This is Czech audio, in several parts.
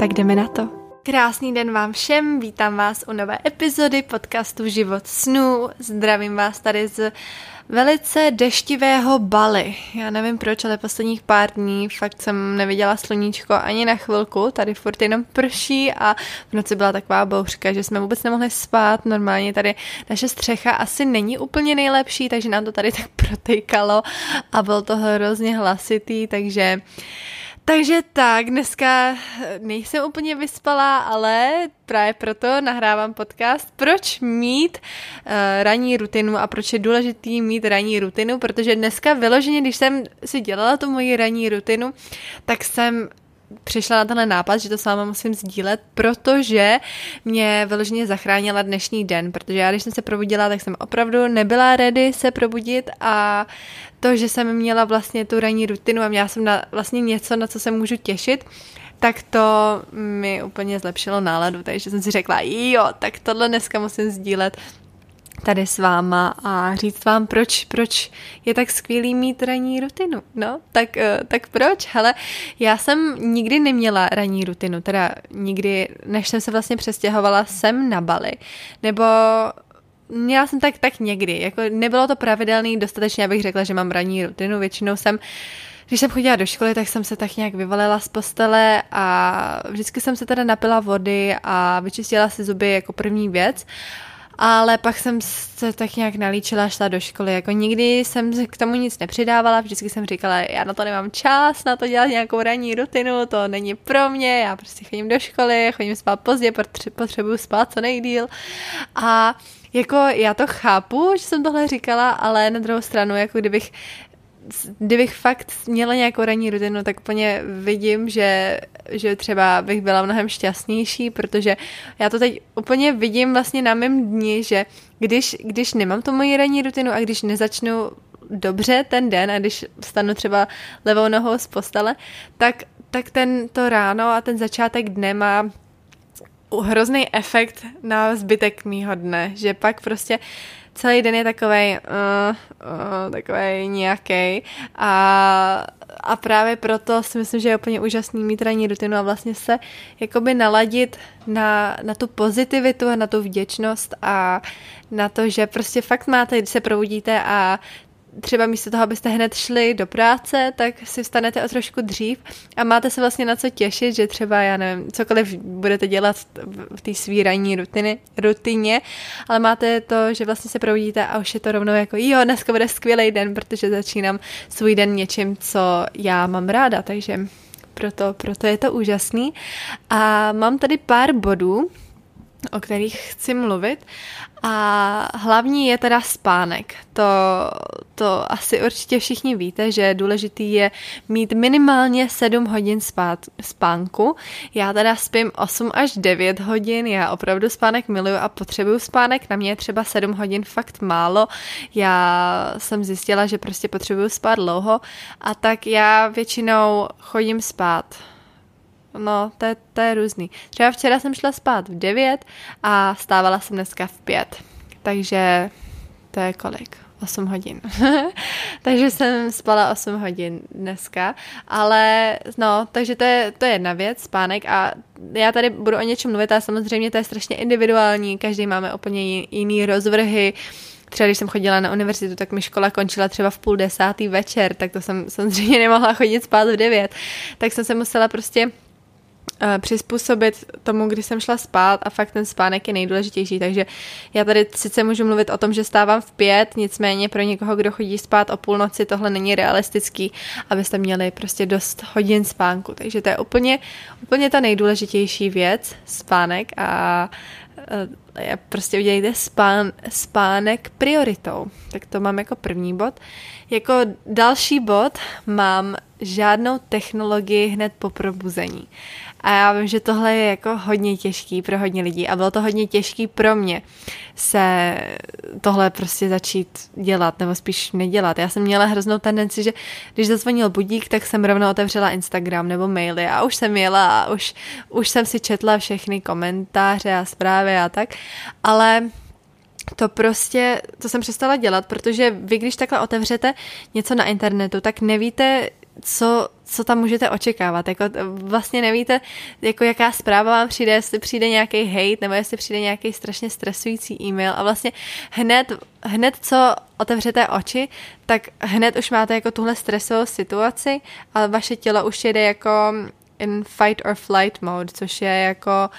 Tak jdeme na to. Krásný den vám všem, vítám vás u nové epizody podcastu Život snů. Zdravím vás tady z velice deštivého Bali. Já nevím proč, ale posledních pár dní fakt jsem neviděla sluníčko ani na chvilku. Tady furt jenom prší a v noci byla taková bouřka, že jsme vůbec nemohli spát. Normálně tady naše střecha asi není úplně nejlepší, takže nám to tady tak protejkalo a byl to hrozně hlasitý, takže takže tak, dneska nejsem úplně vyspalá, ale právě proto nahrávám podcast. Proč mít uh, ranní rutinu a proč je důležitý mít ranní rutinu, protože dneska vyloženě, když jsem si dělala tu moji ranní rutinu, tak jsem přišla na tenhle nápad, že to s váma musím sdílet, protože mě vyloženě zachránila dnešní den, protože já když jsem se probudila, tak jsem opravdu nebyla ready se probudit a to, že jsem měla vlastně tu ranní rutinu a měla jsem na, vlastně něco, na co se můžu těšit, tak to mi úplně zlepšilo náladu, takže jsem si řekla, jo, tak tohle dneska musím sdílet tady s váma a říct vám, proč, proč je tak skvělý mít ranní rutinu. No, tak, eh, tak proč? Hele, já jsem nikdy neměla ranní rutinu, teda nikdy, než jsem se vlastně přestěhovala sem na Bali, nebo měla jsem tak, tak někdy, jako nebylo to pravidelný dostatečně, abych řekla, že mám ranní rutinu, většinou jsem když jsem chodila do školy, tak jsem se tak nějak vyvalila z postele a vždycky jsem se teda napila vody a vyčistila si zuby jako první věc ale pak jsem se tak nějak nalíčila, šla do školy. Jako nikdy jsem k tomu nic nepřidávala, vždycky jsem říkala, já na to nemám čas, na to dělat nějakou ranní rutinu, to není pro mě, já prostě chodím do školy, chodím spát pozdě, potřebuju spát co nejdíl. A jako já to chápu, že jsem tohle říkala, ale na druhou stranu, jako kdybych kdybych fakt měla nějakou ranní rutinu, tak úplně vidím, že, že třeba bych byla mnohem šťastnější, protože já to teď úplně vidím vlastně na mém dni, že když, když nemám tu moji ranní rutinu a když nezačnu dobře ten den a když stanu třeba levou nohou z postele, tak, tak ten to ráno a ten začátek dne má hrozný efekt na zbytek mýho dne, že pak prostě celý den je takový uh, uh, takový nějaký a, a právě proto si myslím, že je úplně úžasný mít ranní rutinu a vlastně se jakoby naladit na, na tu pozitivitu a na tu vděčnost a na to, že prostě fakt máte, když se probudíte a třeba místo toho, abyste hned šli do práce, tak si vstanete o trošku dřív a máte se vlastně na co těšit, že třeba, já nevím, cokoliv budete dělat v té svý ranní rutiny, rutině, ale máte to, že vlastně se probudíte a už je to rovnou jako, jo, dneska bude skvělý den, protože začínám svůj den něčím, co já mám ráda, takže proto, proto je to úžasný. A mám tady pár bodů, o kterých chci mluvit. A hlavní je teda spánek. To, to asi určitě všichni víte, že důležitý je mít minimálně 7 hodin spát, spánku. Já teda spím 8 až 9 hodin, já opravdu spánek miluju a potřebuju spánek. Na mě je třeba 7 hodin fakt málo. Já jsem zjistila, že prostě potřebuju spát dlouho a tak já většinou chodím spát No, to je, to je různý. Třeba včera jsem šla spát v 9 a stávala jsem dneska v 5. Takže to je kolik? 8 hodin. takže jsem spala 8 hodin dneska, ale no, takže to je, to je jedna věc, spánek a já tady budu o něčem mluvit a samozřejmě to je strašně individuální, každý máme úplně jiný rozvrhy, třeba když jsem chodila na univerzitu, tak mi škola končila třeba v půl desátý večer, tak to jsem samozřejmě nemohla chodit spát v devět, tak jsem se musela prostě přizpůsobit tomu, kdy jsem šla spát a fakt ten spánek je nejdůležitější, takže já tady sice můžu mluvit o tom, že stávám v pět, nicméně pro někoho, kdo chodí spát o půlnoci, tohle není realistický, abyste měli prostě dost hodin spánku, takže to je úplně, úplně ta nejdůležitější věc, spánek a uh, prostě udělejte spán, spánek prioritou. Tak to mám jako první bod. Jako další bod mám žádnou technologii hned po probuzení. A já vím, že tohle je jako hodně těžký pro hodně lidí a bylo to hodně těžký pro mě se tohle prostě začít dělat, nebo spíš nedělat. Já jsem měla hroznou tendenci, že když zazvonil budík, tak jsem rovnou otevřela Instagram nebo maily a už jsem jela a už, už jsem si četla všechny komentáře a zprávy a tak, ale to prostě, to jsem přestala dělat, protože vy, když takhle otevřete něco na internetu, tak nevíte, co, co tam můžete očekávat. Jako, vlastně nevíte, jako jaká zpráva vám přijde, jestli přijde nějaký hate, nebo jestli přijde nějaký strašně stresující e-mail a vlastně hned, hned co otevřete oči, tak hned už máte jako tuhle stresovou situaci a vaše tělo už jede jako in fight or flight mode, což je jako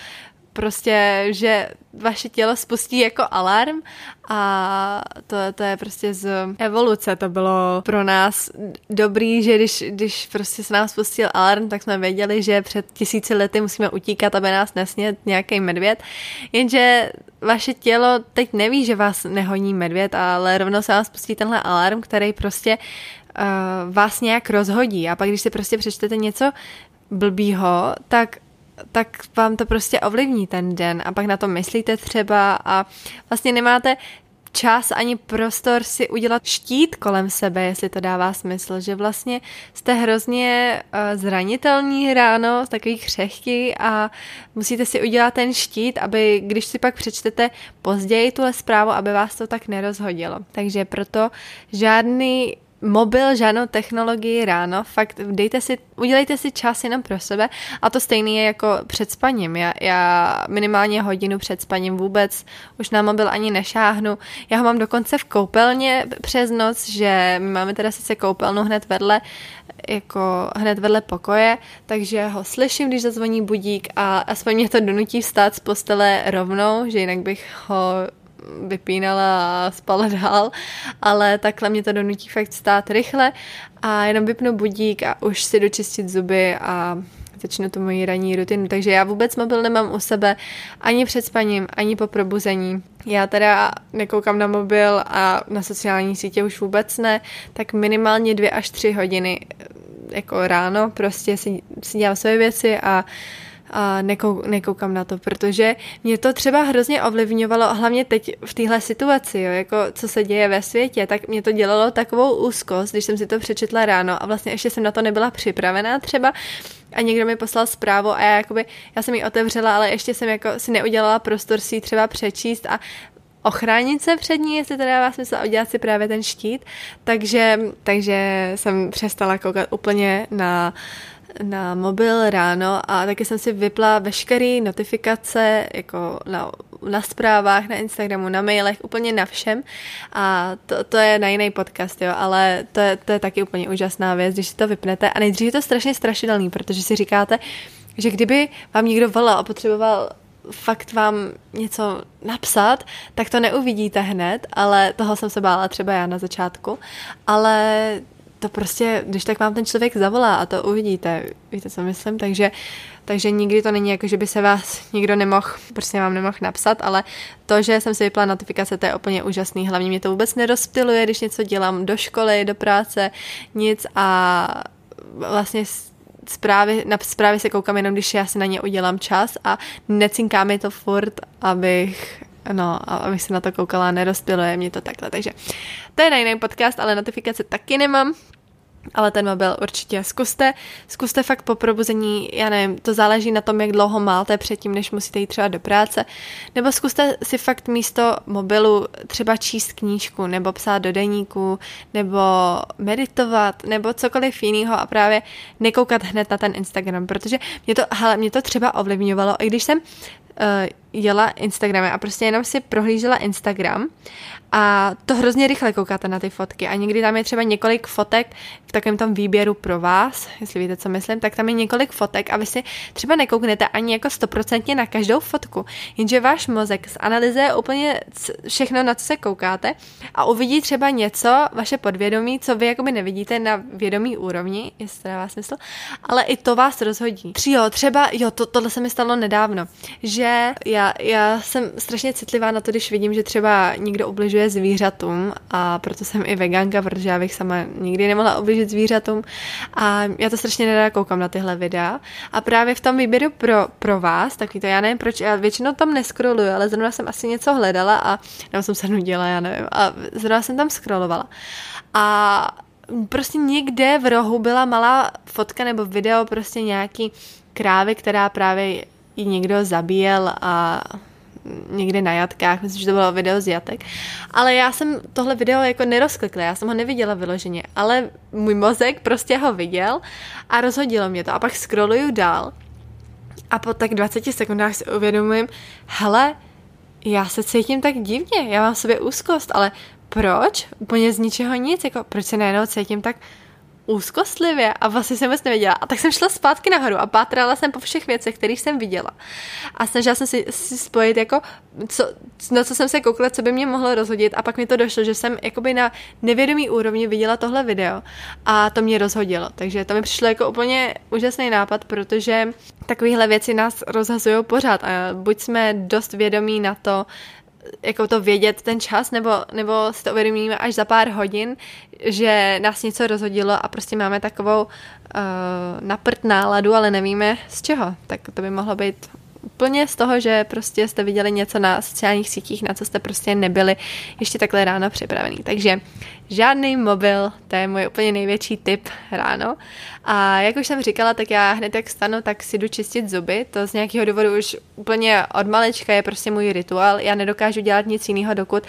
prostě, že vaše tělo spustí jako alarm a to, to je prostě z evoluce. To bylo pro nás dobrý, že když, když prostě se nám spustil alarm, tak jsme věděli, že před tisíci lety musíme utíkat, aby nás nesnět nějaký medvěd. Jenže vaše tělo teď neví, že vás nehoní medvěd, ale rovnou se vám spustí tenhle alarm, který prostě uh, vás nějak rozhodí. A pak, když si prostě přečtete něco blbýho, tak tak vám to prostě ovlivní ten den a pak na to myslíte třeba a vlastně nemáte čas ani prostor si udělat štít kolem sebe, jestli to dává smysl, že vlastně jste hrozně uh, zranitelní ráno, takový křehký a musíte si udělat ten štít, aby když si pak přečtete později tuhle zprávu, aby vás to tak nerozhodilo. Takže proto žádný mobil, žádnou technologii ráno, fakt dejte si, udělejte si čas jenom pro sebe a to stejný je jako před spaním. Já, já minimálně hodinu před spaním vůbec už na mobil ani nešáhnu. Já ho mám dokonce v koupelně přes noc, že my máme teda sice koupelnu hned vedle, jako hned vedle pokoje, takže ho slyším, když zazvoní budík a aspoň mě to donutí vstát z postele rovnou, že jinak bych ho vypínala a spala dál, ale takhle mě to donutí fakt stát rychle a jenom vypnu budík a už si dočistit zuby a začnu tu moji ranní rutinu. Takže já vůbec mobil nemám u sebe ani před spaním, ani po probuzení. Já teda nekoukám na mobil a na sociální sítě už vůbec ne, tak minimálně dvě až tři hodiny jako ráno prostě si, si dělám své věci a uh, a nekou, nekoukám na to, protože mě to třeba hrozně ovlivňovalo, hlavně teď v téhle situaci, jo, jako co se děje ve světě, tak mě to dělalo takovou úzkost, když jsem si to přečetla ráno a vlastně ještě jsem na to nebyla připravená třeba a někdo mi poslal zprávu a já jakoby, já jsem ji otevřela, ale ještě jsem jako si neudělala prostor si ji třeba přečíst a ochránit se před ní, jestli to dává smysl a udělat si právě ten štít, takže, takže jsem přestala koukat úplně na na mobil ráno a taky jsem si vypla veškeré notifikace jako na, na zprávách, na Instagramu, na mailech, úplně na všem. A to, to je na jiný podcast, jo, ale to je, to je taky úplně úžasná věc, když si to vypnete. A nejdřív je to strašně strašidelný, protože si říkáte, že kdyby vám někdo volal a potřeboval fakt vám něco napsat, tak to neuvidíte hned, ale toho jsem se bála třeba já na začátku, ale to prostě, když tak vám ten člověk zavolá a to uvidíte, víte, co myslím, takže, takže nikdy to není jako, že by se vás nikdo nemohl, prostě vám nemohl napsat, ale to, že jsem si vypla notifikace, to je úplně úžasný, hlavně mě to vůbec nerozptiluje, když něco dělám do školy, do práce, nic a vlastně zprávy, na zprávy se koukám jenom, když já si na ně udělám čas a necinká mi to furt, abych No, a abych se na to koukala, nerozptiluje mě to takhle, takže to je na jiný podcast, ale notifikace taky nemám, ale ten mobil určitě zkuste. Zkuste fakt po probuzení, já nevím, to záleží na tom, jak dlouho máte předtím, než musíte jít třeba do práce. Nebo zkuste si fakt místo mobilu třeba číst knížku, nebo psát do deníku, nebo meditovat, nebo cokoliv jiného a právě nekoukat hned na ten Instagram, protože mě to, hele, mě to třeba ovlivňovalo, i když jsem uh, jela Instagramy a prostě jenom si prohlížela Instagram a to hrozně rychle koukáte na ty fotky a někdy tam je třeba několik fotek v takovém tom výběru pro vás, jestli víte, co myslím, tak tam je několik fotek a vy si třeba nekouknete ani jako stoprocentně na každou fotku, jenže váš mozek zanalizuje úplně všechno, na co se koukáte a uvidí třeba něco, vaše podvědomí, co vy jakoby nevidíte na vědomí úrovni, jestli to dává smysl, ale i to vás rozhodí. Tři, jo, třeba, jo, to, tohle se mi stalo nedávno, že protože já, já jsem strašně citlivá na to, když vidím, že třeba někdo ubližuje zvířatům a proto jsem i veganka, protože já bych sama nikdy nemohla ubližit zvířatům. A já to strašně nerada koukám na tyhle videa. A právě v tom výběru pro, pro vás, tak to já nevím proč, já většinou tam neskroluju, ale zrovna jsem asi něco hledala a nebo jsem se nudila, já nevím, a zrovna jsem tam scrollovala. A prostě někde v rohu byla malá fotka nebo video prostě nějaký krávy, která právě ji někdo zabíjel a někde na jatkách, myslím, že to bylo video z jatek. Ale já jsem tohle video jako nerozklikla, já jsem ho neviděla vyloženě, ale můj mozek prostě ho viděl a rozhodilo mě to. A pak scrolluju dál a po tak 20 sekundách si uvědomím, hele, já se cítím tak divně, já mám v sobě úzkost, ale proč? Úplně z ničeho nic, jako proč se najednou cítím tak úzkostlivě a vlastně jsem vůbec nevěděla. A tak jsem šla zpátky nahoru a pátrala jsem po všech věcech, které jsem viděla. A snažila jsem si, si spojit, jako, co, na co jsem se koukla, co by mě mohlo rozhodit. A pak mi to došlo, že jsem jakoby na nevědomý úrovni viděla tohle video a to mě rozhodilo. Takže to mi přišlo jako úplně úžasný nápad, protože takovéhle věci nás rozhazují pořád a buď jsme dost vědomí na to, jako to vědět ten čas, nebo, nebo si to uvědomíme až za pár hodin, že nás něco rozhodilo a prostě máme takovou uh, naprt náladu, ale nevíme z čeho. Tak to by mohlo být úplně z toho, že prostě jste viděli něco na sociálních sítích, na co jste prostě nebyli ještě takhle ráno připravený. Takže žádný mobil, to je můj úplně největší tip ráno. A jak už jsem říkala, tak já hned jak stanu, tak si jdu čistit zuby. To z nějakého důvodu už úplně od malečka je prostě můj rituál. Já nedokážu dělat nic jiného, dokud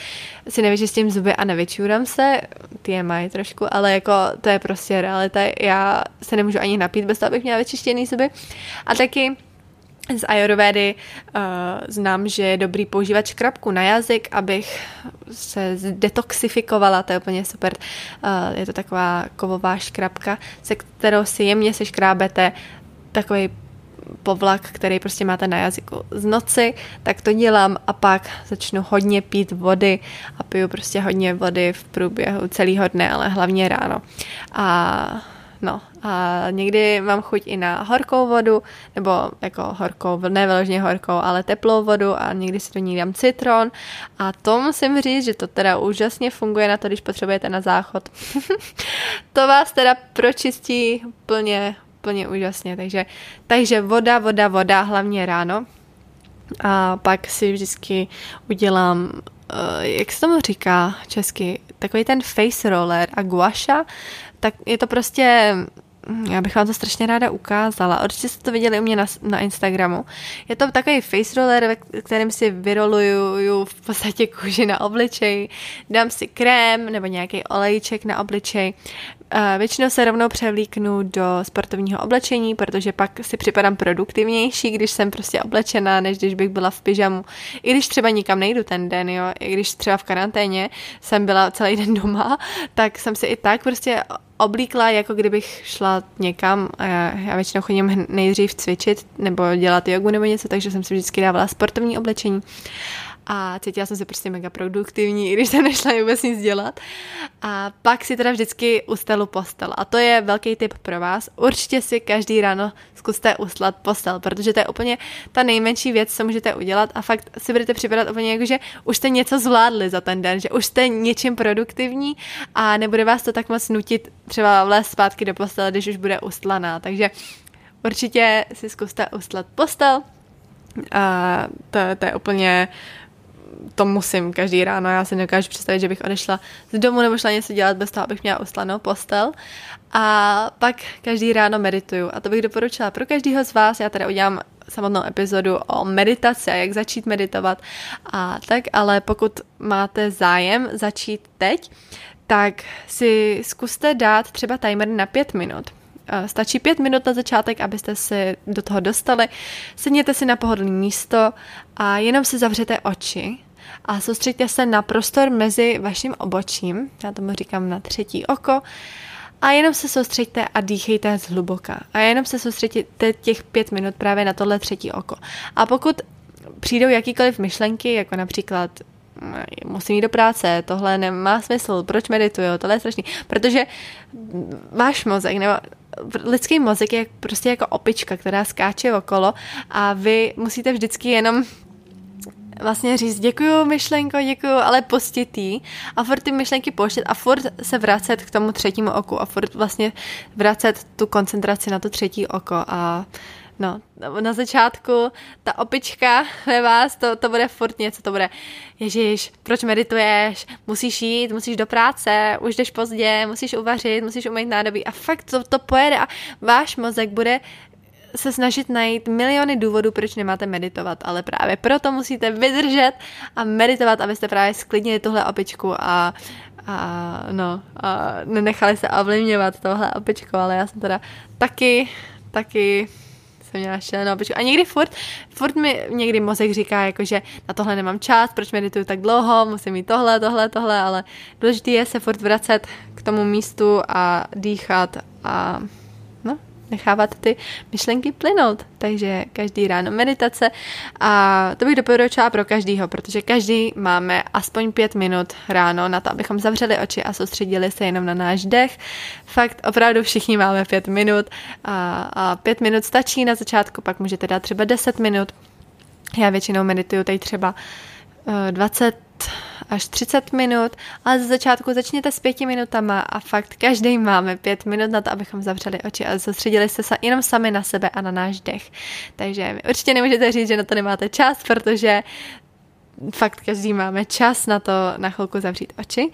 si nevyčistím zuby a nevyčůram se. Ty mají trošku, ale jako to je prostě realita. Já se nemůžu ani napít bez toho, abych měla vyčištěný zuby. A taky z Ayurvedy uh, znám, že je dobrý používat škrabku na jazyk, abych se detoxifikovala, to je úplně super. Uh, je to taková kovová škrabka, se kterou si jemně seškrábete takový povlak, který prostě máte na jazyku z noci, tak to dělám a pak začnu hodně pít vody a piju prostě hodně vody v průběhu celého dne, ale hlavně ráno. A No a někdy mám chuť i na horkou vodu, nebo jako horkou, ne horkou, ale teplou vodu a někdy si do ní dám citron a to musím říct, že to teda úžasně funguje na to, když potřebujete na záchod. to vás teda pročistí plně, plně úžasně, takže, takže voda, voda, voda, hlavně ráno. A pak si vždycky udělám, uh, jak se tomu říká česky, takový ten face roller a guaša, tak je to prostě já bych vám to strašně ráda ukázala. Určitě jste to viděli u mě na, na Instagramu. Je to takový face roller, ve kterém si vyroluju v podstatě kůži na obličej, dám si krém nebo nějaký olejček na obličej. Většinou se rovnou převlíknu do sportovního oblečení, protože pak si připadám produktivnější, když jsem prostě oblečená, než když bych byla v pyžamu. I když třeba nikam nejdu ten den, jo, i když třeba v karanténě jsem byla celý den doma, tak jsem si i tak prostě oblíkla, jako kdybych šla někam a já, já většinou chodím nejdřív cvičit nebo dělat jogu nebo něco, takže jsem si vždycky dávala sportovní oblečení a cítila jsem se prostě mega produktivní, i když jsem nešla vůbec nic dělat. A pak si teda vždycky ustalu postel. A to je velký tip pro vás. Určitě si každý ráno zkuste uslat postel, protože to je úplně ta nejmenší věc, co můžete udělat a fakt si budete připadat úplně jako, že už jste něco zvládli za ten den, že už jste něčím produktivní a nebude vás to tak moc nutit třeba vlézt zpátky do postele, když už bude ustlaná. Takže určitě si zkuste uslat postel. A to, to je úplně to musím každý ráno. Já si nedokážu představit, že bych odešla z domu nebo šla něco dělat bez toho, abych měla uslanou postel. A pak každý ráno medituju. A to bych doporučila pro každého z vás. Já tady udělám samotnou epizodu o meditaci a jak začít meditovat a tak, ale pokud máte zájem začít teď, tak si zkuste dát třeba timer na pět minut. Stačí pět minut na začátek, abyste se do toho dostali. Sedněte si na pohodlné místo a jenom si zavřete oči a soustřeďte se na prostor mezi vaším obočím, já tomu říkám na třetí oko, a jenom se soustřeďte a dýchejte zhluboka. A jenom se soustřeďte těch pět minut právě na tohle třetí oko. A pokud přijdou jakýkoliv myšlenky, jako například musím jít do práce, tohle nemá smysl, proč medituju, tohle je strašný. Protože váš mozek, nebo lidský mozek je prostě jako opička, která skáče okolo a vy musíte vždycky jenom vlastně říct děkuju myšlenko, děkuju, ale postitý. A furt ty myšlenky pouštět a furt se vracet k tomu třetímu oku a furt vlastně vracet tu koncentraci na to třetí oko a No, na začátku ta opička ve vás, to, to bude furt něco, to bude, ježíš, proč medituješ, musíš jít, musíš do práce, už jdeš pozdě, musíš uvařit, musíš umýt nádobí. A fakt to, to pojede a váš mozek bude se snažit najít miliony důvodů, proč nemáte meditovat, ale právě proto musíte vydržet a meditovat, abyste právě sklidnili tuhle opičku a, a no, a nenechali se ovlivňovat tohle opičkou, ale já jsem teda taky, taky jsem měla šílenou opičku. A někdy furt, furt mi někdy mozek říká, jako, že na tohle nemám čas, proč medituju tak dlouho, musím mít tohle, tohle, tohle, ale důležité je se furt vracet k tomu místu a dýchat a nechávat ty myšlenky plynout. Takže každý ráno meditace a to bych doporučila pro každýho, protože každý máme aspoň pět minut ráno na to, abychom zavřeli oči a soustředili se jenom na náš dech. Fakt opravdu všichni máme pět minut a, a pět minut stačí na začátku, pak můžete dát třeba deset minut. Já většinou medituju tady třeba 20 až 30 minut, ale ze začátku začněte s pěti minutama a fakt každý máme pět minut na to, abychom zavřeli oči a soustředili se jenom sami na sebe a na náš dech. Takže určitě nemůžete říct, že na to nemáte čas, protože fakt každý máme čas na to na chvilku zavřít oči.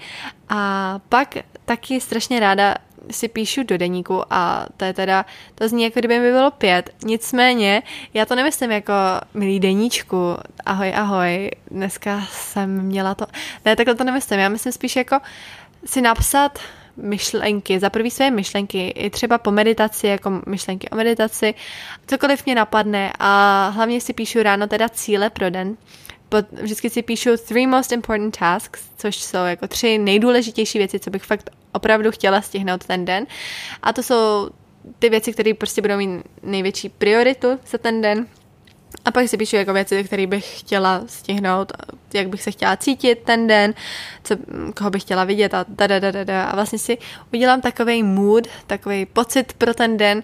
A pak taky strašně ráda si píšu do deníku a to je teda, to zní jako kdyby mi bylo pět. Nicméně, já to nemyslím jako milý deníčku, ahoj, ahoj, dneska jsem měla to, ne, takhle to nemyslím, já myslím spíš jako si napsat myšlenky, za prvý své myšlenky, i třeba po meditaci, jako myšlenky o meditaci, cokoliv mě napadne. A hlavně si píšu ráno teda cíle pro den, vždycky si píšu three most important tasks, což jsou jako tři nejdůležitější věci, co bych fakt opravdu chtěla stihnout ten den. A to jsou ty věci, které prostě budou mít největší prioritu za ten den. A pak si píšu jako věci, které bych chtěla stihnout, jak bych se chtěla cítit ten den, co, koho bych chtěla vidět a da, da, da, da. A vlastně si udělám takový mood, takový pocit pro ten den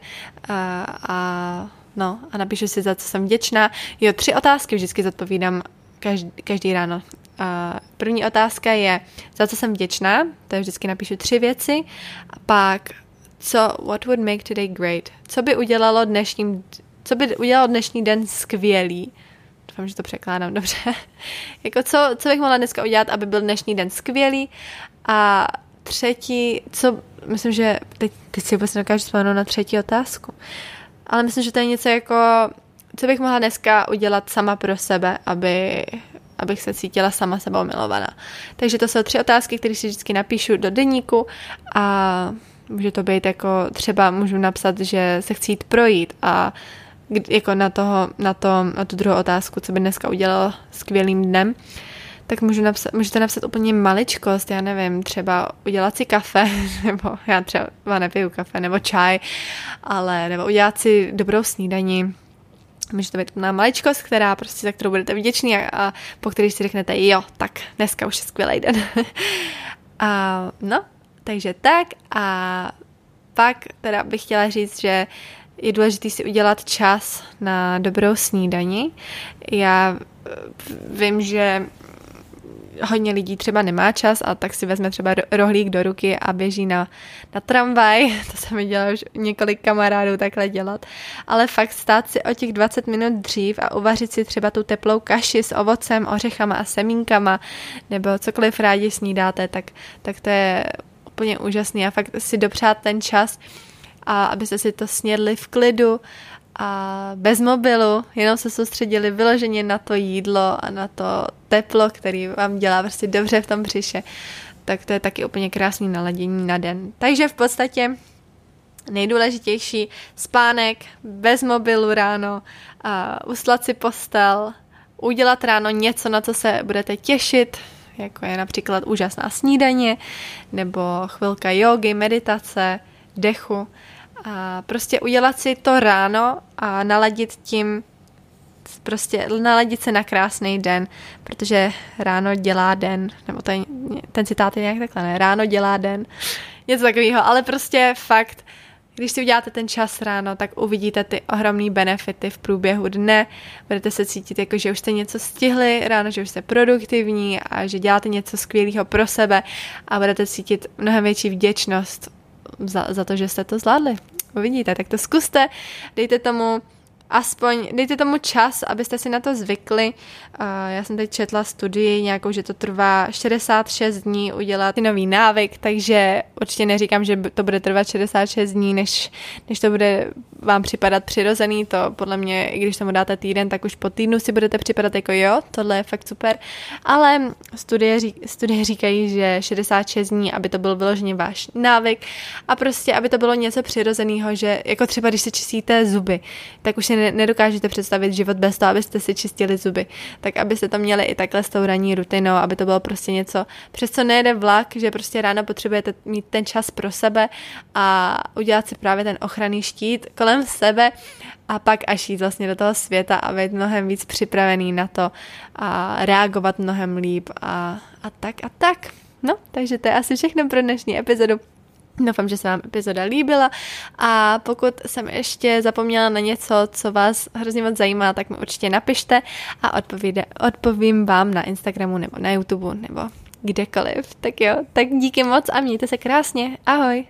a, a no a napíšu si, za co jsem vděčná. Jo, tři otázky vždycky zodpovídám každý, každý ráno. A první otázka je, za co jsem vděčná, to je vždycky napíšu tři věci, a pak, co, what would make today great, co by udělalo dnešním, co by udělalo dnešní den skvělý, doufám, že to překládám dobře, jako co, co bych mohla dneska udělat, aby byl dnešní den skvělý? A třetí, co, myslím, že teď, teď si vůbec nedokážu vzpomenout na třetí otázku, ale myslím, že to je něco jako co bych mohla dneska udělat sama pro sebe, aby, abych se cítila sama sebou milovaná. Takže to jsou tři otázky, které si vždycky napíšu do deníku a může to být jako třeba můžu napsat, že se chci jít projít a jako na, toho, na, to, na tu druhou otázku, co by dneska udělal skvělým dnem, tak můžu napsat, můžete napsat úplně maličkost, já nevím, třeba udělat si kafe, nebo já třeba nepiju kafe, nebo čaj, ale nebo udělat si dobrou snídaní, Může to být na maličkost, která prostě, za kterou budete vděční a, a po který si řeknete, jo, tak dneska už je skvělý den. a no, takže tak a pak teda bych chtěla říct, že je důležité si udělat čas na dobrou snídani. Já vím, že hodně lidí třeba nemá čas a tak si vezme třeba rohlík do ruky a běží na, na tramvaj. To se mi dělá už několik kamarádů takhle dělat. Ale fakt stát si o těch 20 minut dřív a uvařit si třeba tu teplou kaši s ovocem, ořechama a semínkama nebo cokoliv rádi snídáte, tak, tak to je úplně úžasný a fakt si dopřát ten čas a abyste si to snědli v klidu a bez mobilu, jenom se soustředili vyloženě na to jídlo a na to teplo, který vám dělá prostě dobře v tom břiše, tak to je taky úplně krásný naladění na den. Takže v podstatě nejdůležitější spánek, bez mobilu ráno, a uslat si postel, udělat ráno něco, na co se budete těšit, jako je například úžasná snídaně, nebo chvilka jogy, meditace, dechu a prostě udělat si to ráno a naladit tím prostě naladit se na krásný den, protože ráno dělá den, nebo ten, ten citát je nějak takhle, ne? Ráno dělá den, něco takového, ale prostě fakt, když si uděláte ten čas ráno, tak uvidíte ty ohromné benefity v průběhu dne. Budete se cítit jako, že už jste něco stihli ráno, že už jste produktivní a že děláte něco skvělého pro sebe a budete cítit mnohem větší vděčnost za, za to, že jste to zvládli. Uvidíte, tak to zkuste, dejte tomu aspoň dejte tomu čas, abyste si na to zvykli. Já jsem teď četla studii nějakou, že to trvá 66 dní udělat nový návyk, takže určitě neříkám, že to bude trvat 66 dní, než, než to bude vám připadat přirozený, to podle mě, i když tomu dáte týden, tak už po týdnu si budete připadat jako jo, tohle je fakt super, ale studie, studie říkají, že 66 dní, aby to byl vyloženě váš návyk a prostě, aby to bylo něco přirozeného, že jako třeba když se čistíte zuby, tak už si nedokážete představit život bez toho, abyste si čistili zuby, tak abyste to měli i takhle s tou ranní rutinou, aby to bylo prostě něco, přes co nejede vlak, že prostě ráno potřebujete mít ten čas pro sebe a udělat si právě ten ochranný štít kolem sebe a pak až jít vlastně do toho světa a být mnohem víc připravený na to a reagovat mnohem líp a, a tak a tak. No, takže to je asi všechno pro dnešní epizodu. Doufám, že se vám epizoda líbila a pokud jsem ještě zapomněla na něco, co vás hrozně moc zajímá, tak mi určitě napište a odpovíde, odpovím vám na Instagramu nebo na YouTube nebo kdekoliv. Tak jo, tak díky moc a mějte se krásně. Ahoj!